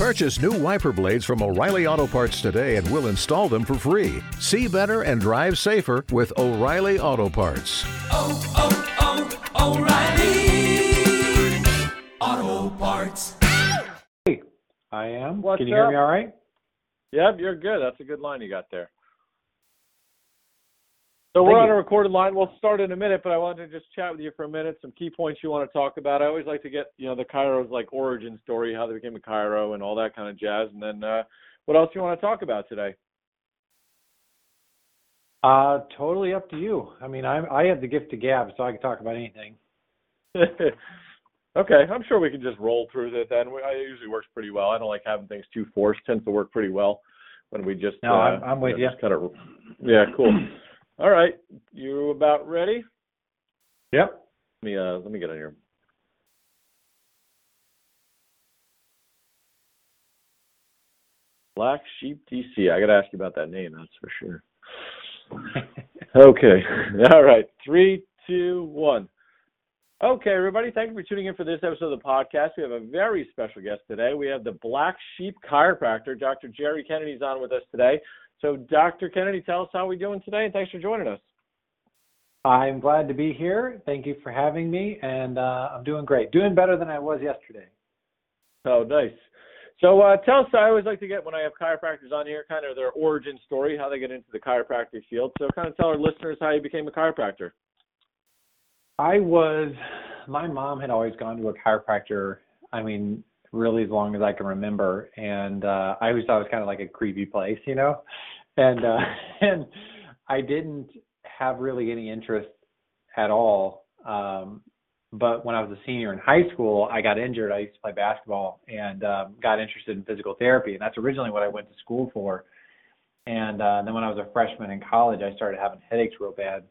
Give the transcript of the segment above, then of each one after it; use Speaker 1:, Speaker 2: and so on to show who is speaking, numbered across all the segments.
Speaker 1: Purchase new wiper blades from O'Reilly Auto Parts today and we'll install them for free. See better and drive safer with O'Reilly Auto Parts.
Speaker 2: oh, oh, oh O'Reilly Auto Parts.
Speaker 3: Hey, I am.
Speaker 4: What's
Speaker 3: Can you hear me all right?
Speaker 4: Yep, you're good. That's a good line you got there. So
Speaker 3: Thank
Speaker 4: we're on a recorded line. We'll start in a minute, but I wanted to just chat with you for a minute. Some key points you want to talk about. I always like to get you know the chiro's like origin story, how they became a Cairo, and all that kind of jazz. And then uh, what else you want to talk about today?
Speaker 3: Uh, totally up to you. I mean, I I have the gift of gab, so I can talk about anything.
Speaker 4: okay, I'm sure we can just roll through that. Then We- it usually works pretty well. I don't like having things too forced. Tends to work pretty well when we just
Speaker 3: No,
Speaker 4: uh,
Speaker 3: I'm- I'm with
Speaker 4: know,
Speaker 3: you.
Speaker 4: Just kind of yeah, cool. All right, you about ready?
Speaker 3: Yep.
Speaker 4: Let me uh let me get on here. Black Sheep DC. I gotta ask you about that name, that's for sure. Okay. All right. Three, two, one. Okay, everybody, thank you for tuning in for this episode of the podcast. We have a very special guest today. We have the Black Sheep chiropractor, Dr. Jerry Kennedy's on with us today. So, Dr. Kennedy, tell us how we're doing today, and thanks for joining us.
Speaker 3: I'm glad to be here. Thank you for having me, and uh, I'm doing great. Doing better than I was yesterday.
Speaker 4: Oh, nice. So uh, tell us, I always like to get when I have chiropractors on here, kind of their origin story, how they get into the chiropractic field. So kind of tell our listeners how you became a chiropractor.
Speaker 3: I was. My mom had always gone to a chiropractor. I mean, really as long as I can remember, and uh, I always thought it was kind of like a creepy place, you know. And uh, and I didn't have really any interest at all. Um, but when I was a senior in high school, I got injured. I used to play basketball and um, got interested in physical therapy, and that's originally what I went to school for. And uh, then when I was a freshman in college, I started having headaches real bad,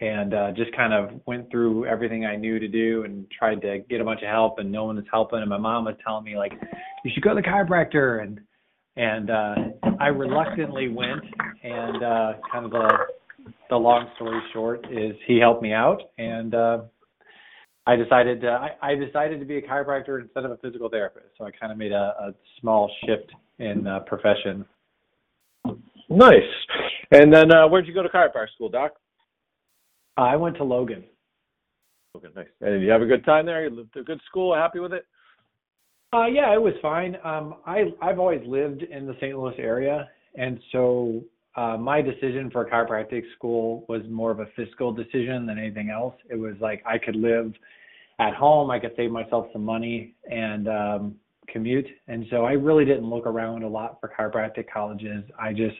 Speaker 3: and uh, just kind of went through everything I knew to do and tried to get a bunch of help, and no one was helping. And my mom was telling me like, you should go to the chiropractor, and and uh, I reluctantly went. And uh, kind of the the long story short is he helped me out, and uh, I decided to, I, I decided to be a chiropractor instead of a physical therapist. So I kind of made a, a small shift in uh, profession.
Speaker 4: Nice. And then uh, where'd you go to chiropractic school, Doc?
Speaker 3: I went to Logan.
Speaker 4: Okay, nice. And did you have a good time there? You lived a good school, happy with it?
Speaker 3: Uh, yeah, it was fine. Um, I I've always lived in the St. Louis area, and so uh, my decision for chiropractic school was more of a fiscal decision than anything else. It was like I could live at home, I could save myself some money and um, commute, and so I really didn't look around a lot for chiropractic colleges. I just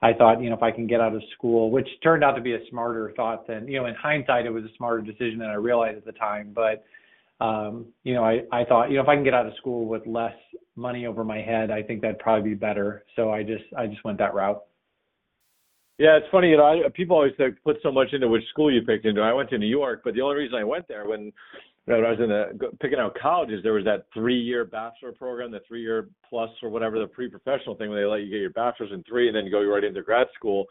Speaker 3: I thought, you know, if I can get out of school, which turned out to be a smarter thought than, you know, in hindsight, it was a smarter decision than I realized at the time. But um, you know, I, I thought, you know, if I can get out of school with less money over my head, I think that'd probably be better. So I just, I just went that route.
Speaker 4: Yeah, it's funny. You know, I, people always say, put so much into which school you picked into. I went to New York, but the only reason I went there when, you know, when I was in the picking out colleges, there was that three-year bachelor program, the three-year plus or whatever the pre-professional thing, where they let you get your bachelor's in three and then go right into grad school.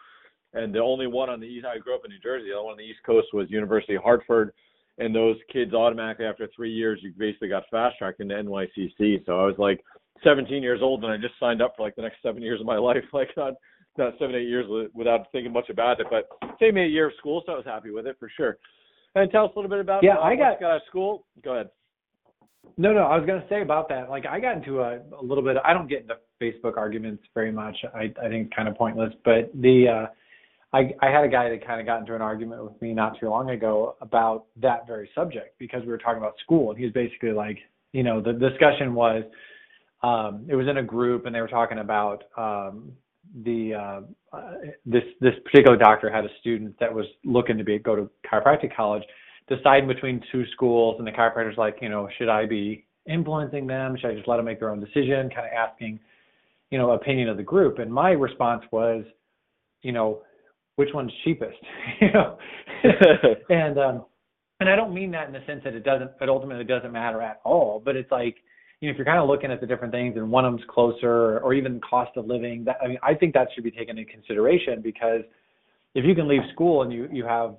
Speaker 4: And the only one on the east, I grew up in New Jersey. The only one on the East Coast was University of Hartford, and those kids automatically after three years, you basically got fast tracked into NYCC. So I was like 17 years old, and I just signed up for like the next seven years of my life, like not not seven eight years without thinking much about it. But saved me a year of school, so I was happy with it for sure. And tell us a little bit about
Speaker 3: Yeah,
Speaker 4: uh,
Speaker 3: I got-
Speaker 4: got out of school. Go ahead.
Speaker 3: No, no, I was going to say about that. Like I got into a, a little bit, I don't get into Facebook arguments very much. I, I think kind of pointless, but the, uh, I, I had a guy that kind of got into an argument with me not too long ago about that very subject because we were talking about school and he was basically like, you know, the discussion was, um, it was in a group and they were talking about, um, the, uh, uh, this, this particular doctor had a student that was looking to be, go to chiropractic college deciding between two schools and the chiropractor's like, you know, should I be influencing them? Should I just let them make their own decision? Kind of asking, you know, opinion of the group. And my response was, you know, which one's cheapest? you know, and um, and I don't mean that in the sense that it doesn't, it ultimately doesn't matter at all. But it's like, you know, if you're kind of looking at the different things and one of them's closer, or even cost of living, that I mean, I think that should be taken into consideration because if you can leave school and you you have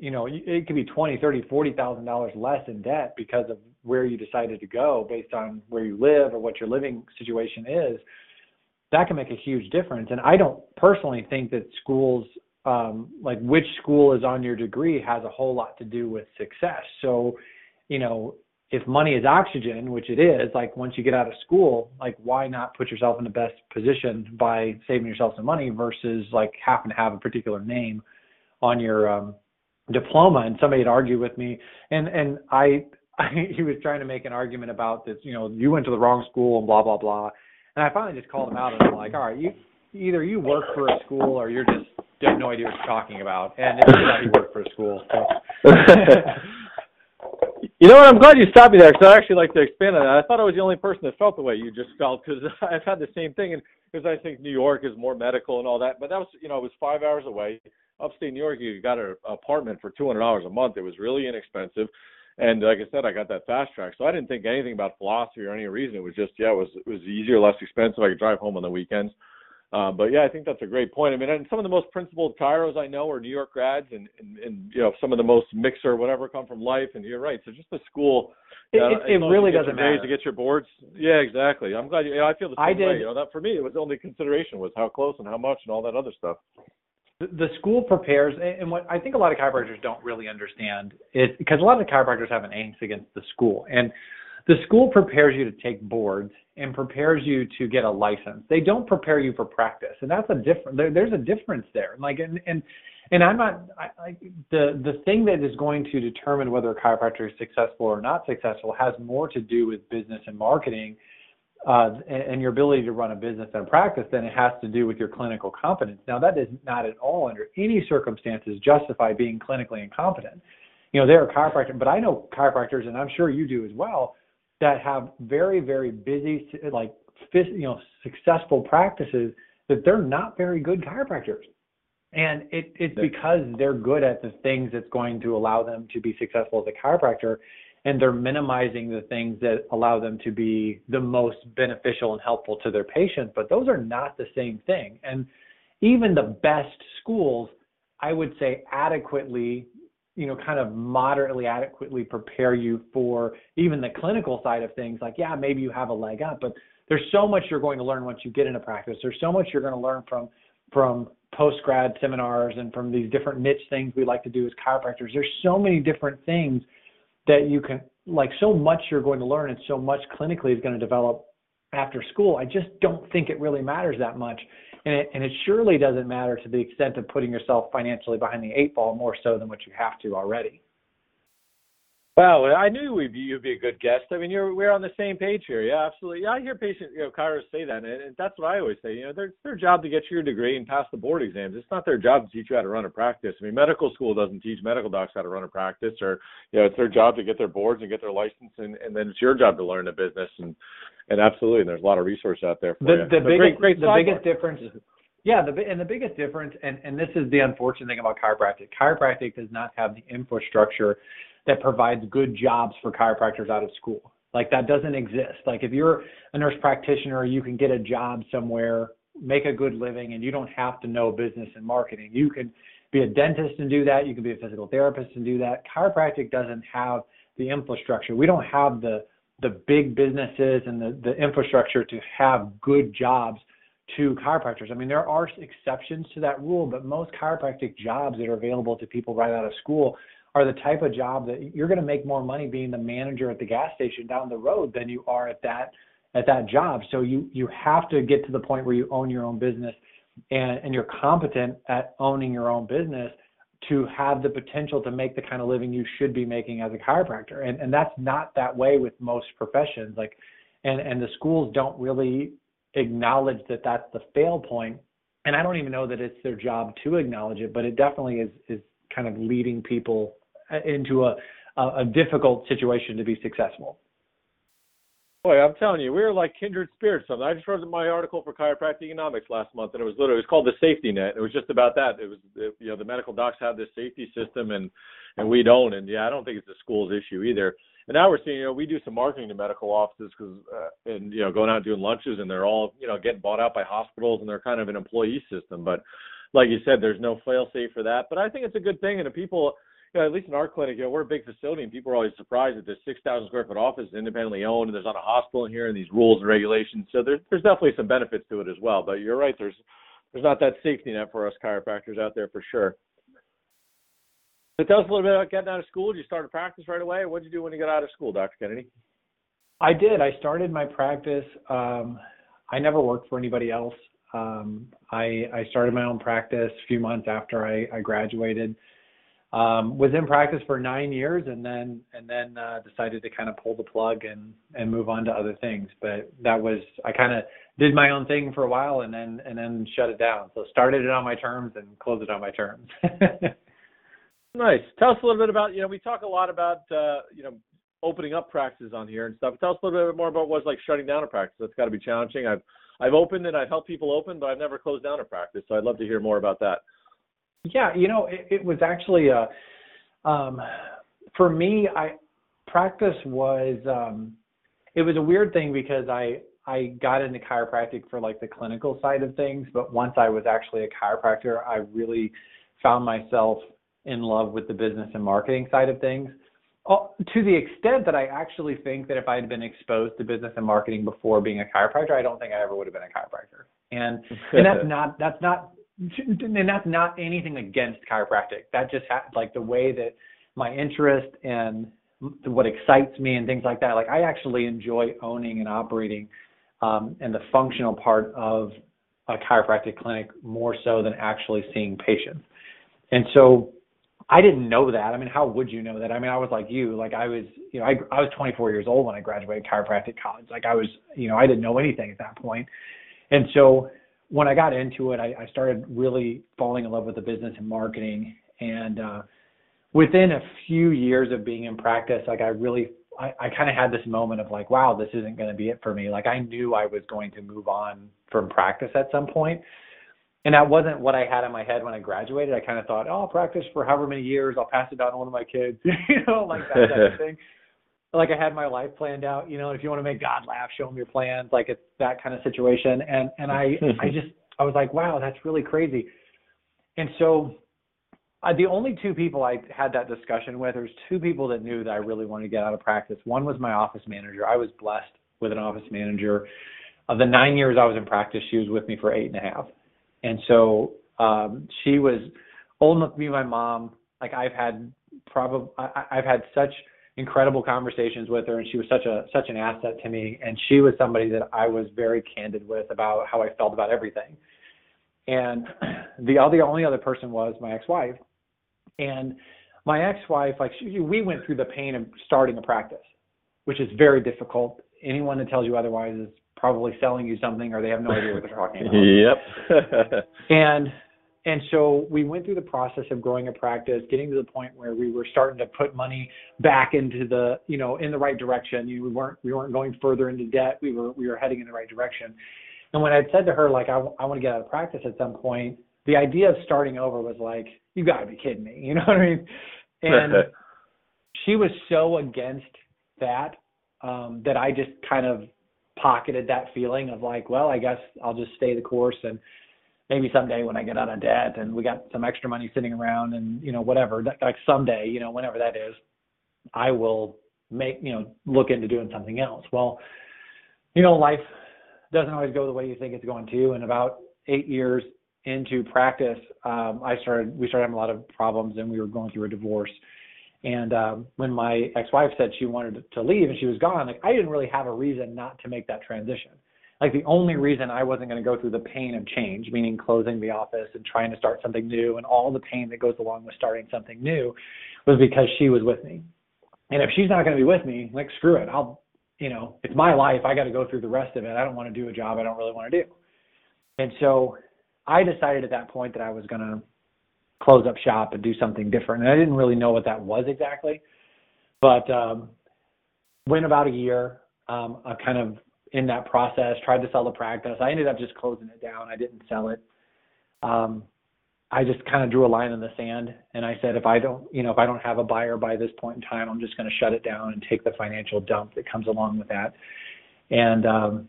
Speaker 3: you know, it could be twenty, thirty, forty thousand dollars less in debt because of where you decided to go based on where you live or what your living situation is. That can make a huge difference. And I don't personally think that schools, um, like which school is on your degree, has a whole lot to do with success. So, you know, if money is oxygen, which it is, like once you get out of school, like why not put yourself in the best position by saving yourself some money versus like having to have a particular name on your um, diploma? And somebody had argued with me, and and I, I he was trying to make an argument about this. You know, you went to the wrong school and blah blah blah. And I finally just called him out and I'm like, all right, you either you work for a school or you're just have no idea what you're talking about. And it's not you work for a school. So.
Speaker 4: You know what? I'm glad you stopped me there because I'd actually like to expand on that. I thought I was the only person that felt the way you just felt because I've had the same thing, and because I think New York is more medical and all that. But that was, you know, it was five hours away. Upstate New York, you got an apartment for two hundred dollars a month. It was really inexpensive, and like I said, I got that fast track, so I didn't think anything about philosophy or any reason. It was just, yeah, it was it was easier, less expensive. I could drive home on the weekends. Uh, but yeah, I think that's a great point. I mean, and some of the most principled chiros I know are New York grads, and, and and you know some of the most mixer whatever come from Life. And you're right. So just the school.
Speaker 3: It, uh, it, it really doesn't matter
Speaker 4: to get your boards. Yeah, exactly. I'm glad you. you know, I feel the same
Speaker 3: I did,
Speaker 4: way. You know, that for me, it was the only consideration was how close and how much and all that other stuff.
Speaker 3: The, the school prepares, and what I think a lot of chiropractors don't really understand is because a lot of the chiropractors have an angst against the school, and the school prepares you to take boards and prepares you to get a license. They don't prepare you for practice, and that's a different. There, there's a difference there. Like, and and and I'm not. I, I, the the thing that is going to determine whether a chiropractor is successful or not successful has more to do with business and marketing, uh, and, and your ability to run a business and practice than it has to do with your clinical competence. Now, that does not at all, under any circumstances, justify being clinically incompetent. You know, there are chiropractors, but I know chiropractors, and I'm sure you do as well that have very very busy like you know successful practices that they're not very good chiropractors. And it, it's because they're good at the things that's going to allow them to be successful as a chiropractor and they're minimizing the things that allow them to be the most beneficial and helpful to their patients but those are not the same thing. And even the best schools i would say adequately you know, kind of moderately adequately prepare you for even the clinical side of things. Like, yeah, maybe you have a leg up, but there's so much you're going to learn once you get into practice. There's so much you're going to learn from from post grad seminars and from these different niche things we like to do as chiropractors. There's so many different things that you can like so much you're going to learn and so much clinically is going to develop after school. I just don't think it really matters that much and it, and it surely doesn't matter to the extent of putting yourself financially behind the eight ball more so than what you have to already.
Speaker 4: Wow, I knew we'd be, you'd be a good guest. I mean, you're we're on the same page here. Yeah, absolutely. Yeah, I hear patient, you know, chiros say that, and, and that's what I always say. You know, their their job to get your degree and pass the board exams. It's not their job to teach you how to run a practice. I mean, medical school doesn't teach medical docs how to run a practice, or you know, it's their job to get their boards and get their license, and and then it's your job to learn the business. And and absolutely, and there's a lot of resources out there for
Speaker 3: the,
Speaker 4: you.
Speaker 3: The biggest,
Speaker 4: great, great
Speaker 3: the biggest difference yeah, the and the biggest difference, and and this is the unfortunate thing about chiropractic. Chiropractic does not have the infrastructure that provides good jobs for chiropractors out of school. Like that doesn't exist. Like if you're a nurse practitioner, you can get a job somewhere, make a good living, and you don't have to know business and marketing. You can be a dentist and do that. You can be a physical therapist and do that. Chiropractic doesn't have the infrastructure. We don't have the the big businesses and the, the infrastructure to have good jobs to chiropractors. I mean, there are exceptions to that rule, but most chiropractic jobs that are available to people right out of school are the type of job that you're going to make more money being the manager at the gas station down the road than you are at that at that job. So you you have to get to the point where you own your own business and and you're competent at owning your own business to have the potential to make the kind of living you should be making as a chiropractor. And and that's not that way with most professions. Like and and the schools don't really acknowledge that that's the fail point and i don't even know that it's their job to acknowledge it but it definitely is is kind of leading people into a a, a difficult situation to be successful
Speaker 4: Boy, I'm telling you, we are like kindred spirits. I just wrote my article for Chiropractic Economics last month, and it was literally it was called the safety net. It was just about that. It was you know the medical docs have this safety system, and and we don't. And yeah, I don't think it's the school's issue either. And now we're seeing, you know, we do some marketing to medical offices because, uh, and you know, going out doing lunches, and they're all, you know, getting bought out by hospitals, and they're kind of an employee system. But like you said, there's no fail safe for that. But I think it's a good thing, and if people, you know, at least in our clinic, you know, we're a big facility, and people are always surprised that this 6,000 square foot office is independently owned, and there's not a hospital in here, and these rules and regulations. So there's there's definitely some benefits to it as well. But you're right, there's there's not that safety net for us chiropractors out there for sure. So tell us a little bit about getting out of school. Did you start a practice right away? What did you do when you got out of school, Dr. Kennedy?
Speaker 3: I did. I started my practice. Um, I never worked for anybody else. Um, I, I started my own practice a few months after I, I graduated. Um, was in practice for nine years and then and then uh, decided to kind of pull the plug and and move on to other things. But that was I kind of did my own thing for a while and then and then shut it down. So started it on my terms and closed it on my terms.
Speaker 4: nice. Tell us a little bit about you know we talk a lot about uh, you know opening up practices on here and stuff. Tell us a little bit more about what's like shutting down a practice. That's got to be challenging. I've I've opened and I've helped people open, but I've never closed down a practice. So I'd love to hear more about that.
Speaker 3: Yeah, you know, it, it was actually a um, for me. I practice was um, it was a weird thing because I I got into chiropractic for like the clinical side of things, but once I was actually a chiropractor, I really found myself in love with the business and marketing side of things. Oh, to the extent that I actually think that if I had been exposed to business and marketing before being a chiropractor, I don't think I ever would have been a chiropractor. And and that's not that's not and that's not anything against chiropractic. That just ha- like the way that my interest and what excites me and things like that. Like I actually enjoy owning and operating um, and the functional part of a chiropractic clinic more so than actually seeing patients. And so I didn't know that. I mean, how would you know that? I mean, I was like you. Like I was, you know, I I was 24 years old when I graduated chiropractic college. Like I was, you know, I didn't know anything at that point. And so when I got into it, I, I started really falling in love with the business and marketing. And uh, within a few years of being in practice, like I really, I, I kind of had this moment of like, wow, this isn't going to be it for me. Like I knew I was going to move on from practice at some point and that wasn't what I had in my head when I graduated. I kind of thought, oh, I'll practice for however many years. I'll pass it down to one of my kids, you know, like that type of thing. Like I had my life planned out, you know. If you want to make God laugh, show him your plans. Like it's that kind of situation. And and I I just I was like, wow, that's really crazy. And so uh, the only two people I had that discussion with, there's two people that knew that I really wanted to get out of practice. One was my office manager. I was blessed with an office manager. Of the nine years I was in practice, she was with me for eight and a half and so um, she was old enough to be my mom. Like I've had probably I've had such incredible conversations with her, and she was such a such an asset to me. And she was somebody that I was very candid with about how I felt about everything. And the other only other person was my ex-wife, and my ex-wife like she, we went through the pain of starting a practice, which is very difficult. Anyone that tells you otherwise is probably selling you something or they have no idea what they're talking
Speaker 4: about.
Speaker 3: yep. and and so we went through the process of growing a practice, getting to the point where we were starting to put money back into the, you know, in the right direction. You know, we weren't we weren't going further into debt. We were we were heading in the right direction. And when I'd said to her like I, I want to get out of practice at some point, the idea of starting over was like you got to be kidding me. You know what I mean? And she was so against that um, that I just kind of pocketed that feeling of like, well, I guess I'll just stay the course and maybe someday when I get out of debt and we got some extra money sitting around and you know whatever, like someday, you know, whenever that is, I will make you know look into doing something else. Well, you know, life doesn't always go the way you think it's going to. And about eight years into practice, um, I started we started having a lot of problems and we were going through a divorce. And um, when my ex-wife said she wanted to leave and she was gone, like I didn't really have a reason not to make that transition. Like the only reason I wasn't going to go through the pain of change, meaning closing the office and trying to start something new and all the pain that goes along with starting something new, was because she was with me. And if she's not going to be with me, like screw it, I'll, you know, it's my life. I got to go through the rest of it. I don't want to do a job I don't really want to do. And so I decided at that point that I was going to close up shop and do something different. And I didn't really know what that was exactly, but um, went about a year. Um, I kind of in that process tried to sell the practice. I ended up just closing it down. I didn't sell it. Um, I just kind of drew a line in the sand and I said, if I don't, you know, if I don't have a buyer by this point in time, I'm just going to shut it down and take the financial dump that comes along with that. And, um,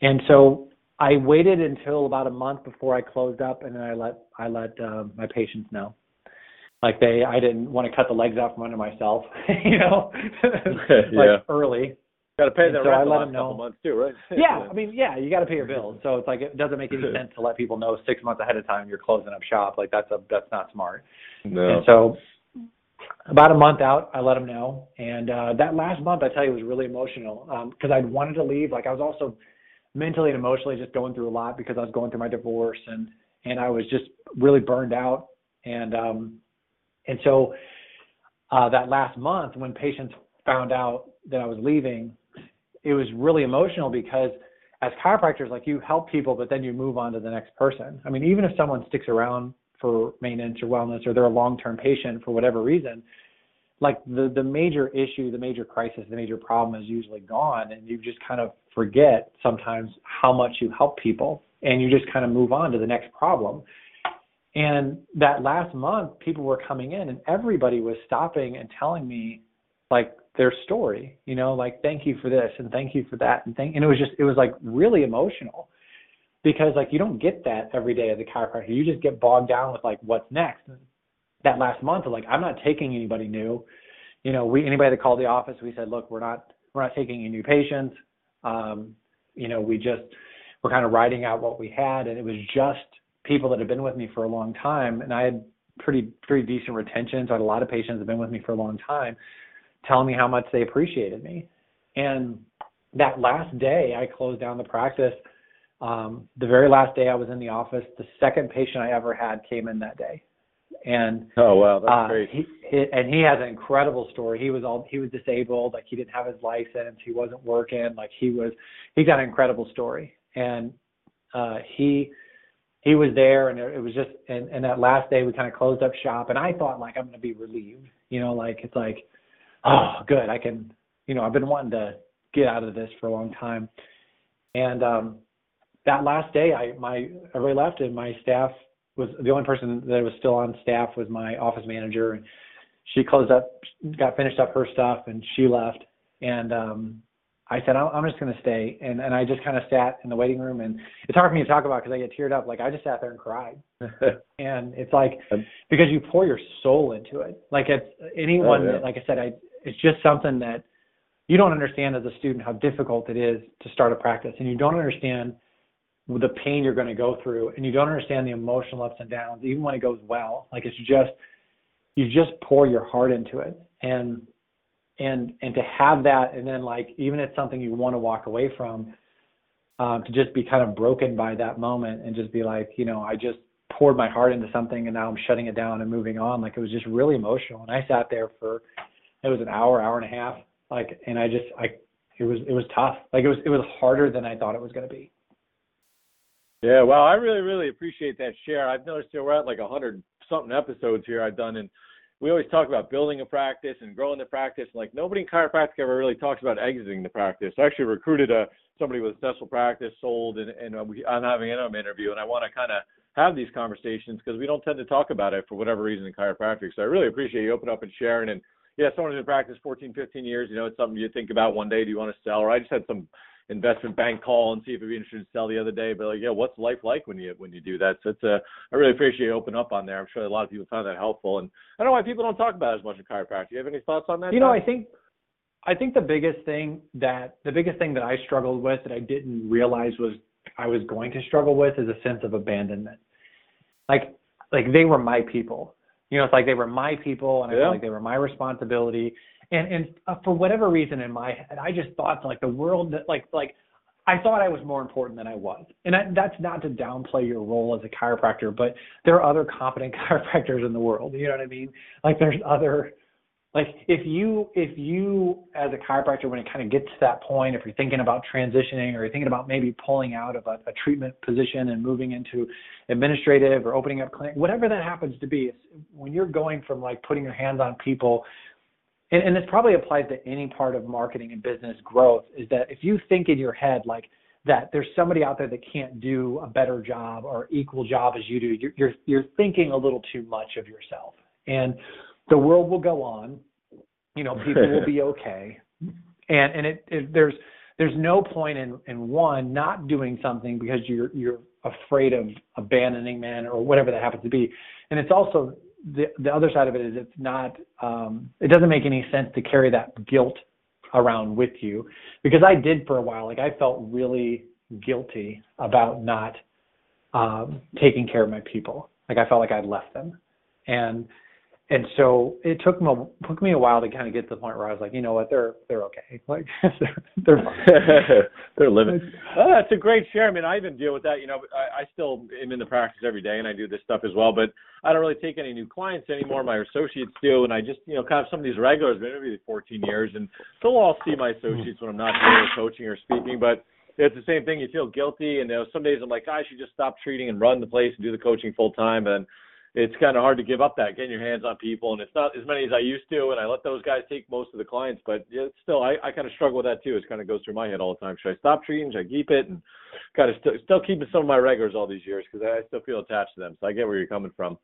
Speaker 3: and so I waited until about a month before I closed up, and then I let I let uh, my patients know. like they I didn't want to cut the legs out from under myself, you know, like
Speaker 4: Yeah.
Speaker 3: early.
Speaker 4: Got to pay
Speaker 3: And
Speaker 4: that
Speaker 3: so
Speaker 4: rent
Speaker 3: I let
Speaker 4: last
Speaker 3: them
Speaker 4: couple
Speaker 3: know.
Speaker 4: months too, right?
Speaker 3: Yeah, I mean, yeah, you got to pay your bills. So it's like it doesn't make any sense to let people know six months ahead of time you're closing up shop. Like that's a that's not smart.
Speaker 4: no.
Speaker 3: And so about a month out, I let them know. And uh, that last month, I tell you, was really emotional because I'd wanted to leave. Like I was also mentally and emotionally just going through a lot because I was going through my divorce and and I was just really burned out. And um, and so uh, that last month, when patients found out that I was leaving, it was really emotional because as chiropractors, like you help people, but then you move on to the next person. I mean, even if someone sticks around for maintenance or wellness, or they're a long-term patient for whatever reason, like the the major issue, the major crisis, the major problem is usually gone, and you just kind of forget sometimes how much you help people, and you just kind of move on to the next problem. And that last month, people were coming in, and everybody was stopping and telling me, like their story, you know, like thank you for this and thank you for that, and thank. And it was just, it was like really emotional, because like you don't get that every day as a chiropractor. You just get bogged down with like what's next. And that last month, like I'm not taking anybody new. You know, we anybody that called the office, we said, look, we're not we're not taking any new patients. Um, you know, we just we're kind of writing out what we had, and it was just people that had been with me for a long time, and I had pretty pretty decent retention. So I had a lot of patients that have been with me for a long time, telling me how much they appreciated me. And that last day, I closed down the practice. Um, the very last day I was in the office, the second patient I ever had came in that day, and
Speaker 4: Oh wow, that's
Speaker 3: uh,
Speaker 4: great.
Speaker 3: He, he and he has an incredible story. He was all he was disabled, like he didn't have his license, he wasn't working, like he was he got an incredible story. And uh he he was there and it was just and, and that last day we kind of closed up shop and I thought like I'm gonna be relieved. You know, like it's like, oh good, I can you know, I've been wanting to get out of this for a long time. And um that last day I my everybody left and my staff was the only person that was still on staff was my office manager. And she closed up got finished up her stuff and she left. And um I said I'm I'm just going to stay. And and I just kind of sat in the waiting room and it's hard for me to talk about because I get teared up. Like I just sat there and cried. And it's like
Speaker 4: Um,
Speaker 3: because you pour your soul into it. Like it's anyone
Speaker 4: Oh, yeah.
Speaker 3: that like I said I it's just something that you don't understand as a student how difficult it is to start a practice and you don't understand the pain you're going to go through and you don't understand the emotional ups and downs even when it goes well. Like it's just you just pour your heart into it. And and and to have that and then like even if it's something you want to walk away from um to just be kind of broken by that moment and just be like you know i just poured my heart into something and now i'm shutting it down and moving on. Like it was just really emotional. And i sat there for it was an hour hour and a half like and i just i it was it was tough like it was it was harder than i thought it was going to be
Speaker 4: Yeah, well, I really, really appreciate that share. I've noticed that we're at like a hundred something episodes here I've done, and we always talk about building a practice and growing the practice. Like nobody in chiropractic ever really talks about exiting the practice. I actually recruited a somebody with a successful practice, sold, and, and uh, we, I'm having an interview, and I want to kind of have these conversations because we don't tend to talk about it for whatever reason in chiropractic. So I really appreciate you opening up and sharing. And yeah, someone who's been in practice 14, 15 years, you know, it's something you think about one day. Do you want to sell? Or I just had some investment bank call and see if it'd be interested to sell the other day. But like, yeah, what's life like when you when you do that? So it's a I really appreciate you opening up on there. I'm sure a lot of people found that helpful. And I don't know why people don't talk about it as much in chiropractic. Do you have any thoughts on that?
Speaker 3: You know,
Speaker 4: Tom?
Speaker 3: I think I think the biggest thing that the biggest thing that I struggled with that I didn't realize was I was going to struggle with is a sense of abandonment. Like like they were my people. You know, it's like they were my people and I
Speaker 4: Yeah.
Speaker 3: felt like they were my responsibility. And and uh, for whatever reason in my head, I just thought like the world that like like I thought I was more important than I was. And that, that's not to downplay your role as a chiropractor, but there are other competent chiropractors in the world. You know what I mean? Like there's other like if you if you as a chiropractor when it kind of gets to that point if you're thinking about transitioning or you're thinking about maybe pulling out of a, a treatment position and moving into administrative or opening up clinic whatever that happens to be when you're going from like putting your hands on people and, and this probably applies to any part of marketing and business growth is that if you think in your head like that there's somebody out there that can't do a better job or equal job as you do you're you're, you're thinking a little too much of yourself. And the world will go on. You know people will be okay. And and it, it there's there's no point in in one not doing something because you're you're afraid of abandoning man or whatever that happens to be. And it's also the the other side of it is it's not um it doesn't make any sense to carry that guilt around with you. Because I did for a while like I felt really guilty about not um taking care of my people. Like I felt like I'd left them. And and so it took me took me a while to kind of get to the point where I was like, you know what, they're they're okay, like they're they're
Speaker 4: they're living. Oh, that's a great share. I mean, I even deal with that. You know, I, I still am in the practice every day, and I do this stuff as well. But I don't really take any new clients anymore. My associates do, and I just you know kind of some of these regulars, maybe 14 years, and they'll all see my associates when I'm not doing coaching or speaking, but. It's the same thing. You feel guilty, and you know, some days I'm like, I should just stop treating and run the place and do the coaching full time. And it's kind of hard to give up that getting your hands on people, and it's not as many as I used to. And I let those guys take most of the clients, but yeah, still, I, I kind of struggle with that too. It kind of goes through my head all the time. Should I stop treating? Should I keep it? And kind of st- still keeping some of my regulars all these years because I still feel attached to them. So I get where you're coming from.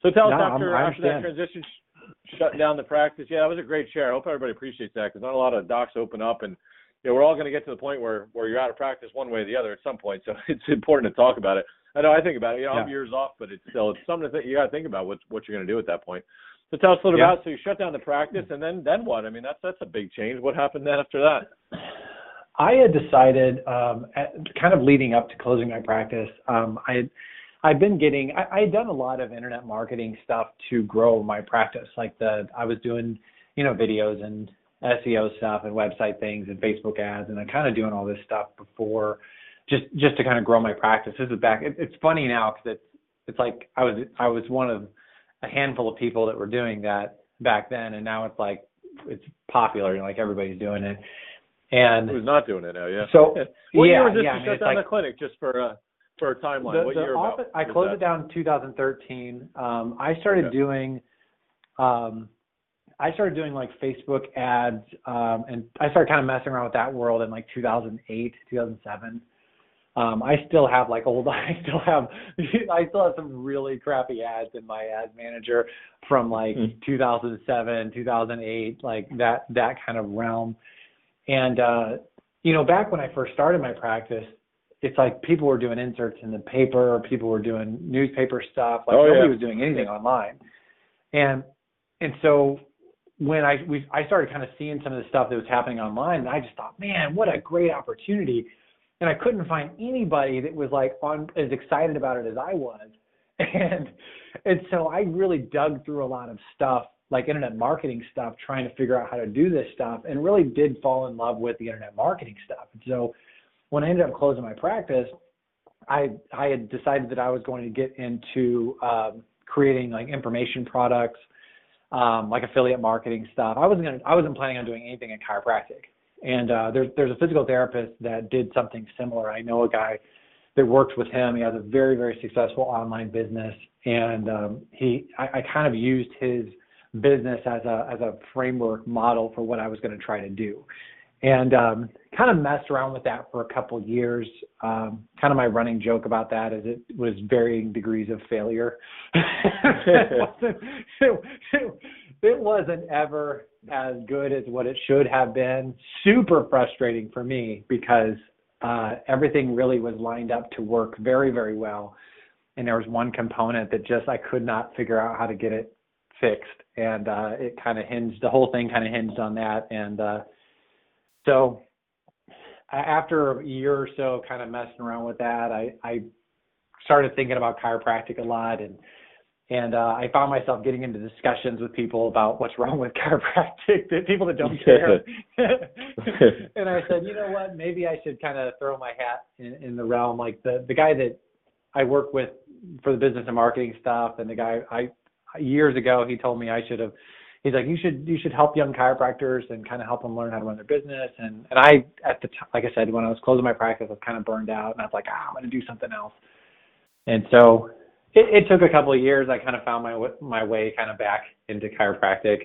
Speaker 4: So tell
Speaker 3: no,
Speaker 4: us after after that transition, sh- shutting down the practice. Yeah, that was a great share. I hope everybody appreciates that because not a lot of docs open up and. You know, we're all going to get to the point where where you're out of practice one way or the other at some point. So it's important to talk about it. I know I think about it. You know, yeah. I'm years off, but it's still it's something that you got to think about what what you're going to do at that point. So tell us a little yeah. about. So you shut down the practice, and then then what? I mean, that's that's a big change. What happened then after that?
Speaker 3: I had decided, um, at, kind of leading up to closing my practice, um, I had I've been getting I, I had done a lot of internet marketing stuff to grow my practice. Like the I was doing you know videos and SEO stuff and website things and Facebook ads, and I'm kind of doing all this stuff before just just to kind of grow my practice. This is back. It, it's funny now because it's it's like I was I was one of a handful of people that were doing that back then, and now it's like it's popular. Like everybody's doing it. And
Speaker 4: who's not doing it now? Yeah.
Speaker 3: So
Speaker 4: what
Speaker 3: yeah,
Speaker 4: year was this
Speaker 3: yeah,
Speaker 4: to
Speaker 3: I mean,
Speaker 4: shut down
Speaker 3: like,
Speaker 4: the clinic? Just for uh, for a timeline.
Speaker 3: The,
Speaker 4: what
Speaker 3: the
Speaker 4: year
Speaker 3: office? I closed
Speaker 4: that?
Speaker 3: it down in 2013. Um, I started
Speaker 4: Okay.
Speaker 3: doing um, I started doing like Facebook ads, um, and I started kind of messing around with that world in like 2008, 2007. Um, I still have like old, I still have, I still have some really crappy ads in my ad manager from like
Speaker 4: Hmm.
Speaker 3: 2007, 2008, like that, that kind of realm. And, uh, you know, back when I first started my practice, it's like people were doing inserts in the paper, people were doing newspaper stuff, like
Speaker 4: Oh,
Speaker 3: nobody
Speaker 4: yeah.
Speaker 3: was doing anything online. And, and so when I we I started kind of seeing some of the stuff that was happening online, and I just thought, man, what a great opportunity. And I couldn't find anybody that was like on as excited about it as I was. And and so I really dug through a lot of stuff, like internet marketing stuff, trying to figure out how to do this stuff, and really did fall in love with the internet marketing stuff. And so when I ended up closing my practice, I I had decided that I was going to get into um, creating like information products, um, like affiliate marketing stuff. I wasn't gonna I wasn't planning on doing anything in chiropractic. And uh, there's there's a physical therapist that did something similar. I know a guy that worked with him. He has a very very successful online business, and um, he I, I kind of used his business as a as a framework model for what I was going to try to do and um, kind of messed around with that for a couple years. Um, kind of my running joke about that is it was varying degrees of failure. it, wasn't, it, it, it wasn't ever as good as what it should have been. Super frustrating for me because uh, everything really was lined up to work very, very well. And there was one component that just I could not figure out how to get it fixed. And uh, it kind of hinged, the whole thing kind of hinged on that. And uh, so after a year or so kind of messing around with that, I, I started thinking about chiropractic a lot and and uh, I found myself getting into discussions with people about what's wrong with chiropractic, the people that don't care. and I said, you know what, maybe I should kind of throw my hat in, in the realm. Like the the guy that I work with for the business and marketing stuff, and the guy I years ago he told me I should have he's like you should you should help young chiropractors and kind of help them learn how to run their business and and I at the t- like I said when I was closing my practice I was kind of burned out and I was like ah, I'm going to do something else and so it, it took a couple of years. I kind of found my my way kind of back into chiropractic.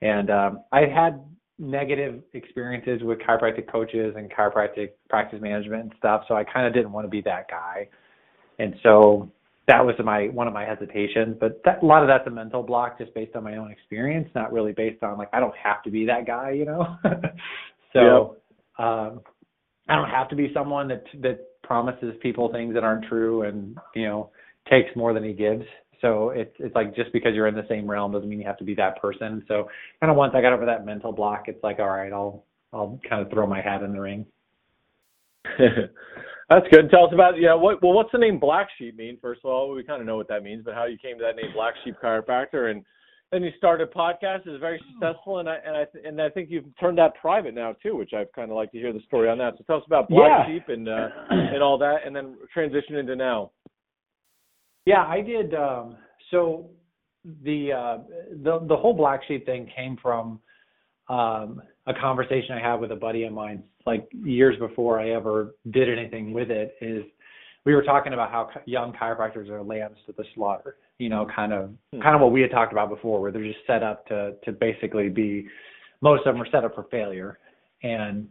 Speaker 3: And um I had negative experiences with chiropractic coaches and chiropractic practice management and stuff so I kind of didn't want to be that guy. And so that was my one of my hesitations but that, a lot of that's a mental block just based on my own experience not really based on like i don't have to be that guy you know? So um i don't have to be someone that that promises people things that aren't true and you know takes more than he gives So it's it's like just because you're in the same realm doesn't mean you have to be that person. So kind of once I got over that mental block, it's like all right, I'll I'll kind of throw my hat in the ring.
Speaker 4: That's good. Tell us about yeah. What well, what's the name Black Sheep mean? First of all, we kind of know what that means, but how you came to that name Black Sheep Chiropractor, and then you started a podcast is very successful, and I and I and I think you've turned that private now too, which I've kind of like to hear the story on that. So tell us about Black
Speaker 3: Yeah.
Speaker 4: Sheep and uh, and all that, and then transition into now.
Speaker 3: Yeah, I did. Um, so the uh, the the whole black sheep thing came from um, a conversation I had with a buddy of mine, like years before I ever did anything with it. Is we were talking about how young chiropractors are lambs to the slaughter. You know, kind of
Speaker 4: Hmm.
Speaker 3: kind of what we had talked about before, where they're just set up to to basically be. Most of them are set up for failure, and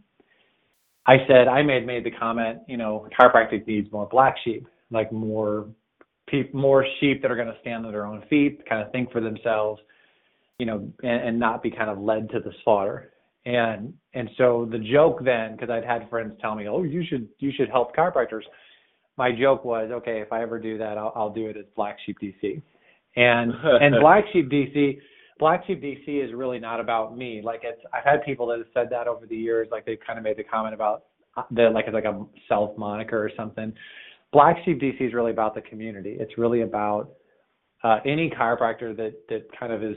Speaker 3: I said I made made the comment, you know, chiropractic needs more black sheep, like more peop more sheep that are going to stand on their own feet, kind of think for themselves, you know, and, and not be kind of led to the slaughter. And and so the joke then, because I'd had friends tell me, oh, you should you should help chiropractors. My joke was, okay, if I ever do that, I'll, I'll do it as Black Sheep DC. And and Black Sheep DC, Black Sheep DC is really not about me. Like it's, I've had people that have said that over the years. Like they've kind of made the comment about uh, that, like it's like a self moniker or something. Black Sheep DC is really about the community. It's really about uh, any chiropractor that that kind of is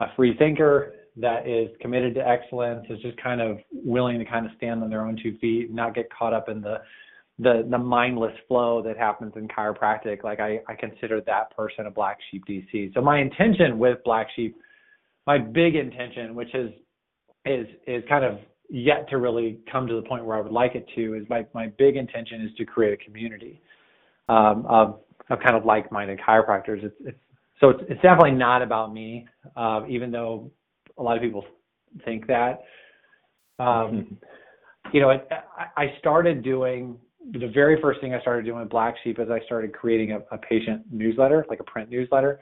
Speaker 3: a free thinker, that is committed to excellence, is just kind of willing to kind of stand on their own two feet, not get caught up in the the the mindless flow that happens in chiropractic. Like I I consider that person a Black Sheep DC. So my intention with Black Sheep, my big intention, which is is is kind of yet to really come to the point where I would like it to is my my big intention is to create a community um, of of kind of like-minded chiropractors. It's, it's so it's, it's definitely not about me, uh, even though a lot of people think that. Um, you know, it, I, started doing the very first thing I started doing with Black Sheep is I started creating a, a patient newsletter, like a print newsletter,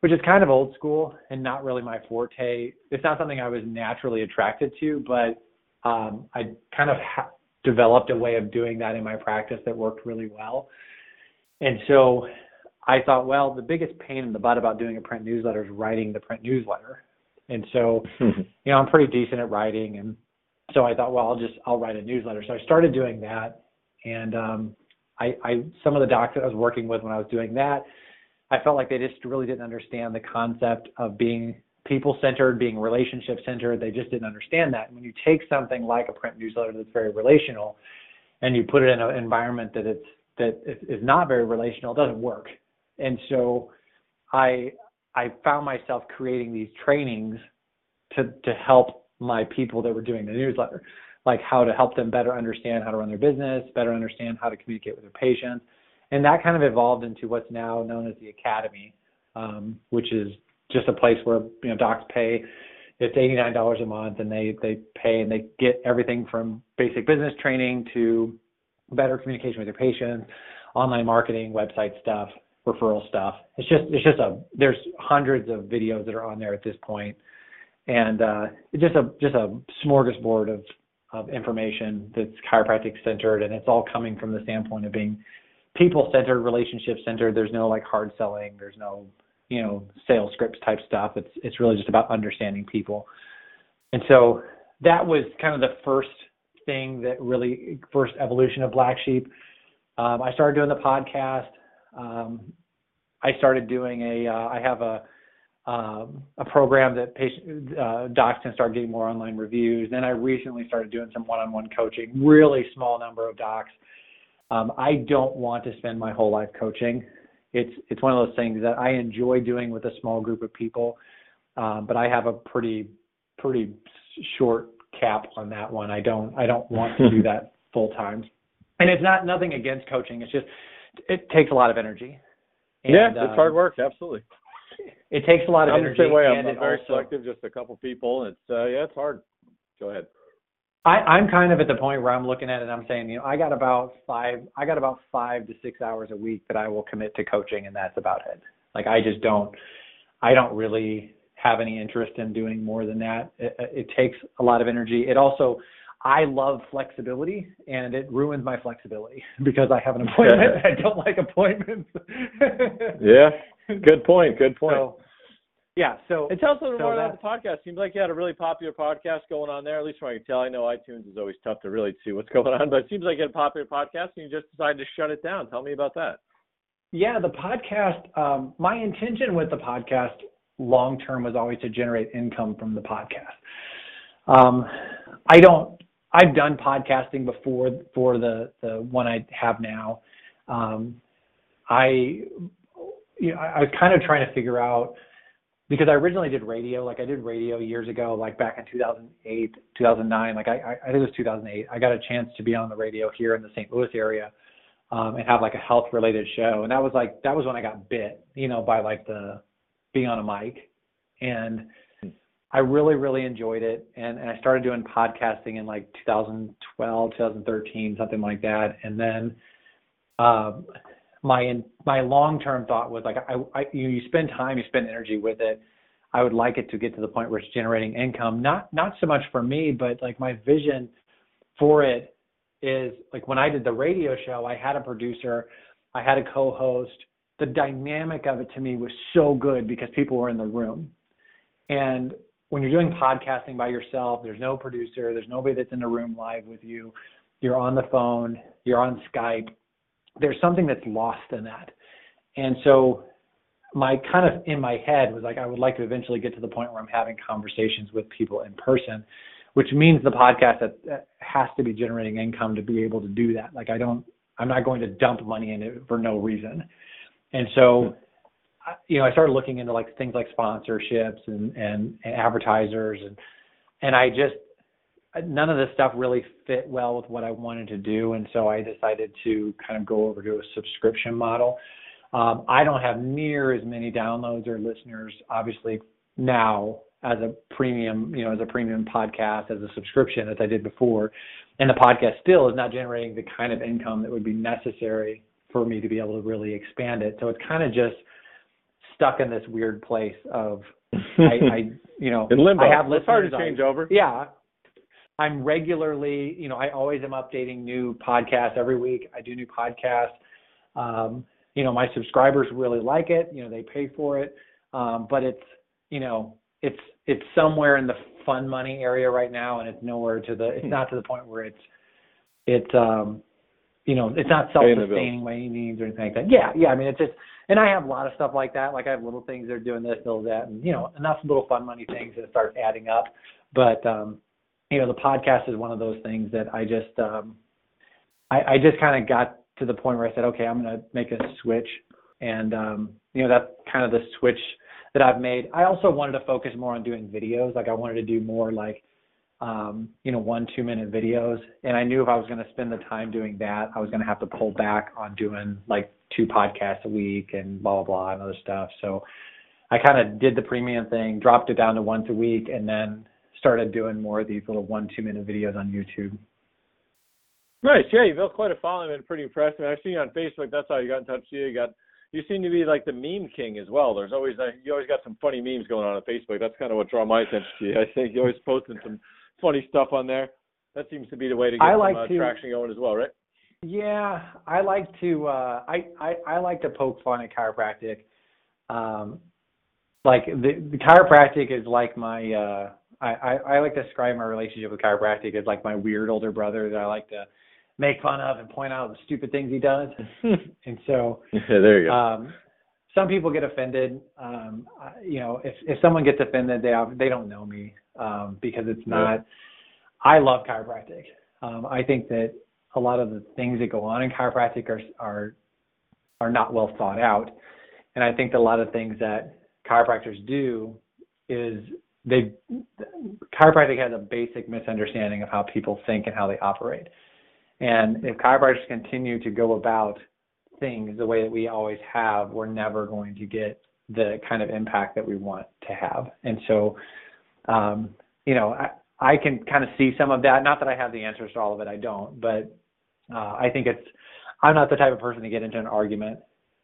Speaker 3: which is kind of old school and not really my forte. It's not something I was naturally attracted to, but um, I kind of ha- developed a way of doing that in my practice that worked really well. And so I thought, well, the biggest pain in the butt about doing a print newsletter is writing the print newsletter. And so, you know, I'm pretty decent at writing. And so I thought, well, I'll just, I'll write a newsletter. So I started doing that. And um, I, I, some of the docs that I was working with when I was doing that, I felt like they just really didn't understand the concept of being people centered, being relationship centered. They just didn't understand that. And when you take something like a print newsletter that's very relational and you put it in an environment that it's, that is not very relational, doesn't work. And so I I found myself creating these trainings to to help my people that were doing the newsletter, like how to help them better understand how to run their business, better understand how to communicate with their patients, and that kind of evolved into what's now known as the Academy, um, which is just a place where you know docs pay. It's eighty nine dollars a month, and they they pay and they get everything from basic business training to better communication with your patients, online marketing, website stuff, referral stuff. It's just it's just a there's hundreds of videos that are on there at this point, and uh, it's just a just a smorgasbord of of information that's chiropractic centered, and it's all coming from the standpoint of being people centered, relationship centered. There's no like hard selling. There's no you know sales scripts type stuff. It's it's really just about understanding people, and so that was kind of the first thing that really first evolution of Black Sheep. Um, I started doing the podcast. Um, I started doing a. Uh, I have a um, a program that patient uh, docs can start getting more online reviews. Then I recently started doing some one-on-one coaching. Really small number of docs. Um, I don't want to spend my whole life coaching. It's it's one of those things that I enjoy doing with a small group of people, um, but I have a pretty pretty short cap on that one. I don't I don't want to do that full time. And it's not nothing against coaching. It's just it takes a lot of energy. And,
Speaker 4: yeah, it's
Speaker 3: um,
Speaker 4: hard work. Absolutely.
Speaker 3: It takes a lot of
Speaker 4: I'm the same way. I'm,
Speaker 3: and
Speaker 4: I'm very
Speaker 3: also-
Speaker 4: selective. Just a couple people. It's uh, yeah, it's hard. Go ahead.
Speaker 3: I, I'm kind of at the point where I'm looking at it and I'm saying, you know, I got about five, I got about five to six hours a week that I will commit to coaching, and that's about it. Like I just don't, I don't really have any interest in doing more than that. It, it takes a lot of energy. It also, I love flexibility, and it ruins my flexibility because I have an appointment. I don't like appointments.
Speaker 4: Yeah. Good point. Good point.
Speaker 3: So, yeah. So
Speaker 4: and tell us a little
Speaker 3: so
Speaker 4: more about the podcast. Seems like you had a really popular podcast going on there. At least from what I can tell. I know iTunes is always tough to really see what's going on, but it seems like you had a popular podcast and you just decided to shut it down. Tell me about that.
Speaker 3: Yeah, the podcast. Um, my intention with the podcast long term was always to generate income from the podcast. Um, I don't. I've done podcasting before for the the one I have now. Um, I, you know, I was kind of trying to figure out because I originally did radio. Like I did radio years ago, like back in 2008, 2009. Like I, I I think it was 2008. I got a chance to be on the radio here in the St. Louis area um, and have like a health related show. And that was like that was when I got bit, you know, by like the being on a mic. And I really, really enjoyed it. And, and I started doing podcasting in like 2012, 2013, something like that. And then um, my my long term thought was like I, I you, you spend time, you spend energy with it. I would like it to get to the point where it's generating income, not not so much for me, but like my vision for it is like when I did the radio show, I had a producer, I had a co-host. The dynamic of it to me was so good because people were in the room. And when you're doing podcasting by yourself, there's no producer, there's nobody that's in the room live with you. You're on the phone, you're on Skype. There's something that's lost in that. And so my kind of in my head was like I would like to eventually get to the point where I'm having conversations with people in person which means the podcast that, has to be generating income to be able to do that. Like I don't, I'm not going to dump money in it for no reason. And so, you know, I started looking into like things like sponsorships and, and, and advertisers and, and I just, none of this stuff really fit well with what I wanted to do. And so I decided to kind of go over to a subscription model. Um, I don't have near as many downloads or listeners, obviously, now as a premium, you know, as a premium podcast, as a subscription as I did before. And the podcast still is not generating the kind of income that would be necessary for me to be able to really expand it. So it's kind of just stuck in this weird place of I, I you know,
Speaker 4: in limbo.
Speaker 3: I have
Speaker 4: it's hard to
Speaker 3: listeners,
Speaker 4: change over.
Speaker 3: yeah. I'm regularly, you know, I always am updating new podcasts every week. I do new podcasts. Um, you know, my subscribers really like it. You know, they pay for it. Um, but it's, you know, it's it's somewhere in the fun money area right now, and it's nowhere to the. It's not to the point where it's it's um, you know, it's not
Speaker 4: Paying the bills.
Speaker 3: self-sustaining by any means or anything like that. Yeah, yeah. I mean, it's just, and I have a lot of stuff like that. Like I have little things that are doing this, little that, and you know, enough little fun money things that start adding up. But um, you know, the podcast is one of those things that I just um, I, I just kind of got to the point where I said, okay, I'm going to make a switch, and um, you know, that's kind of the switch that I've made. I also wanted to focus more on doing videos. Like I wanted to do more like um, you know, one, two minute videos. And I knew if I was going to spend the time doing that, I was going to have to pull back on doing like two podcasts a week and blah, blah, blah, and other stuff. So I kind of did the premium thing, dropped it down to once a week, and then started doing more of these little one, two minute videos on YouTube.
Speaker 4: Nice. Yeah, you built quite a following and pretty impressive. I've seen you on Facebook. That's how you got in touch with you. You got you seem to be like the meme king as well. There's always uh, you always got some funny memes going on on Facebook. That's kind of what draw my attention to you. I think you're always posting some funny stuff on there. That seems to be the way to get
Speaker 3: I
Speaker 4: some
Speaker 3: like
Speaker 4: uh,
Speaker 3: to-
Speaker 4: traction going as well, right?
Speaker 3: Yeah, I like to uh I, I I like to poke fun at chiropractic. Um like the, the chiropractic is like my uh I, I, I like to describe my relationship with chiropractic as like my weird older brother that I like to make fun of and point out the stupid things he does. and so
Speaker 4: yeah, there you go.
Speaker 3: um some people get offended. Um I- you know, if if someone gets offended they they don't know me um because it's not I love chiropractic. Um I think that a lot of the things that go on in chiropractic are are are not well thought out. And I think that a lot of things that chiropractors do is they chiropractic has a basic misunderstanding of how people think and how they operate. And if chiropractors continue to go about things the way that we always have, we're never going to get the kind of impact that we want to have. And so, um, you know, I, I can kind of see some of that. Not that I have the answers to all of it, I don't, but uh, I think it's, I'm not the type of person to get into an argument.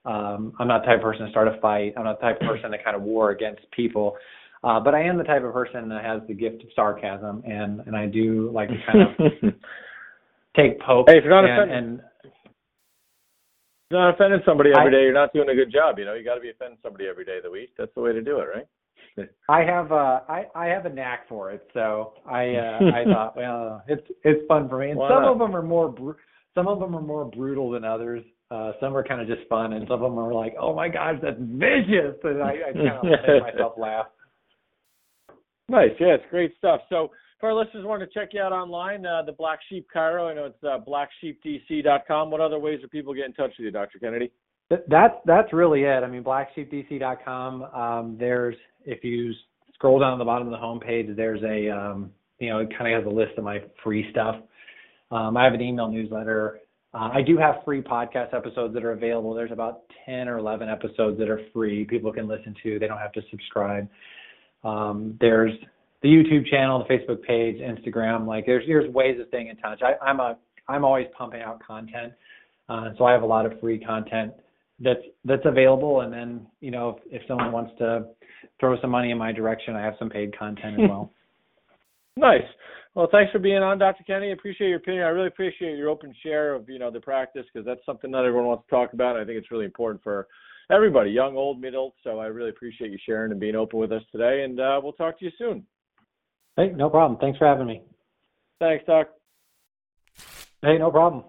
Speaker 3: Um, I'm not the type of person to start a fight. I'm not the type of person to kind of war against people. Uh, but I am the type of person that has the gift of sarcasm, and and I do like to kind of take pokes
Speaker 4: Hey, if you're not
Speaker 3: and,
Speaker 4: offended-
Speaker 3: and
Speaker 4: You're not offending somebody every
Speaker 3: I-
Speaker 4: day. You're not doing a good job. You know, you got to be offending somebody every day of the week. That's the way to do it, right?
Speaker 3: I have uh I I have a knack for it, so I uh I thought, well, it's it's fun for me. And some of them are more bru- some of them are more brutal than others. Uh some are kind of just fun, and some of them are like, oh my gosh, that's vicious, and I, I kind of make myself laugh.
Speaker 4: Nice. Yeah, it's great stuff. So, for our listeners want to check you out online, uh, the Black Sheep Chiro, I know it's uh, blacksheepdc.com. What other ways do people get in touch with you, Dr. Kennedy?
Speaker 3: Th- That's that's really it. I mean, blacksheepdc.com. Um, there's if you scroll down to the bottom of the homepage, there's a um, you know it kind of has a list of my free stuff. Um, I have an email newsletter. Uh, I do have free podcast episodes that are available. There's about 10 or 11 episodes that are free. People can listen to. They don't have to subscribe. Um, there's the YouTube channel, the Facebook page, Instagram. Like there's there's ways of staying in touch. I, I'm a I'm always pumping out content, uh, so I have a lot of free content that's that's available. And then you know if, if someone wants to throw some money in my direction, I have some paid content as well.
Speaker 4: Nice. Well, thanks for being on, Dr. Kennedy. Appreciate your opinion. I really appreciate your open share of you know the practice because that's something that everyone wants to talk about. I think it's really important for everybody, young, old, middle. So I really appreciate you sharing and being open with us today. And uh, we'll talk to you soon.
Speaker 3: hey, no problem. Thanks for having me.
Speaker 4: Thanks, Doc.
Speaker 3: Hey, no problem.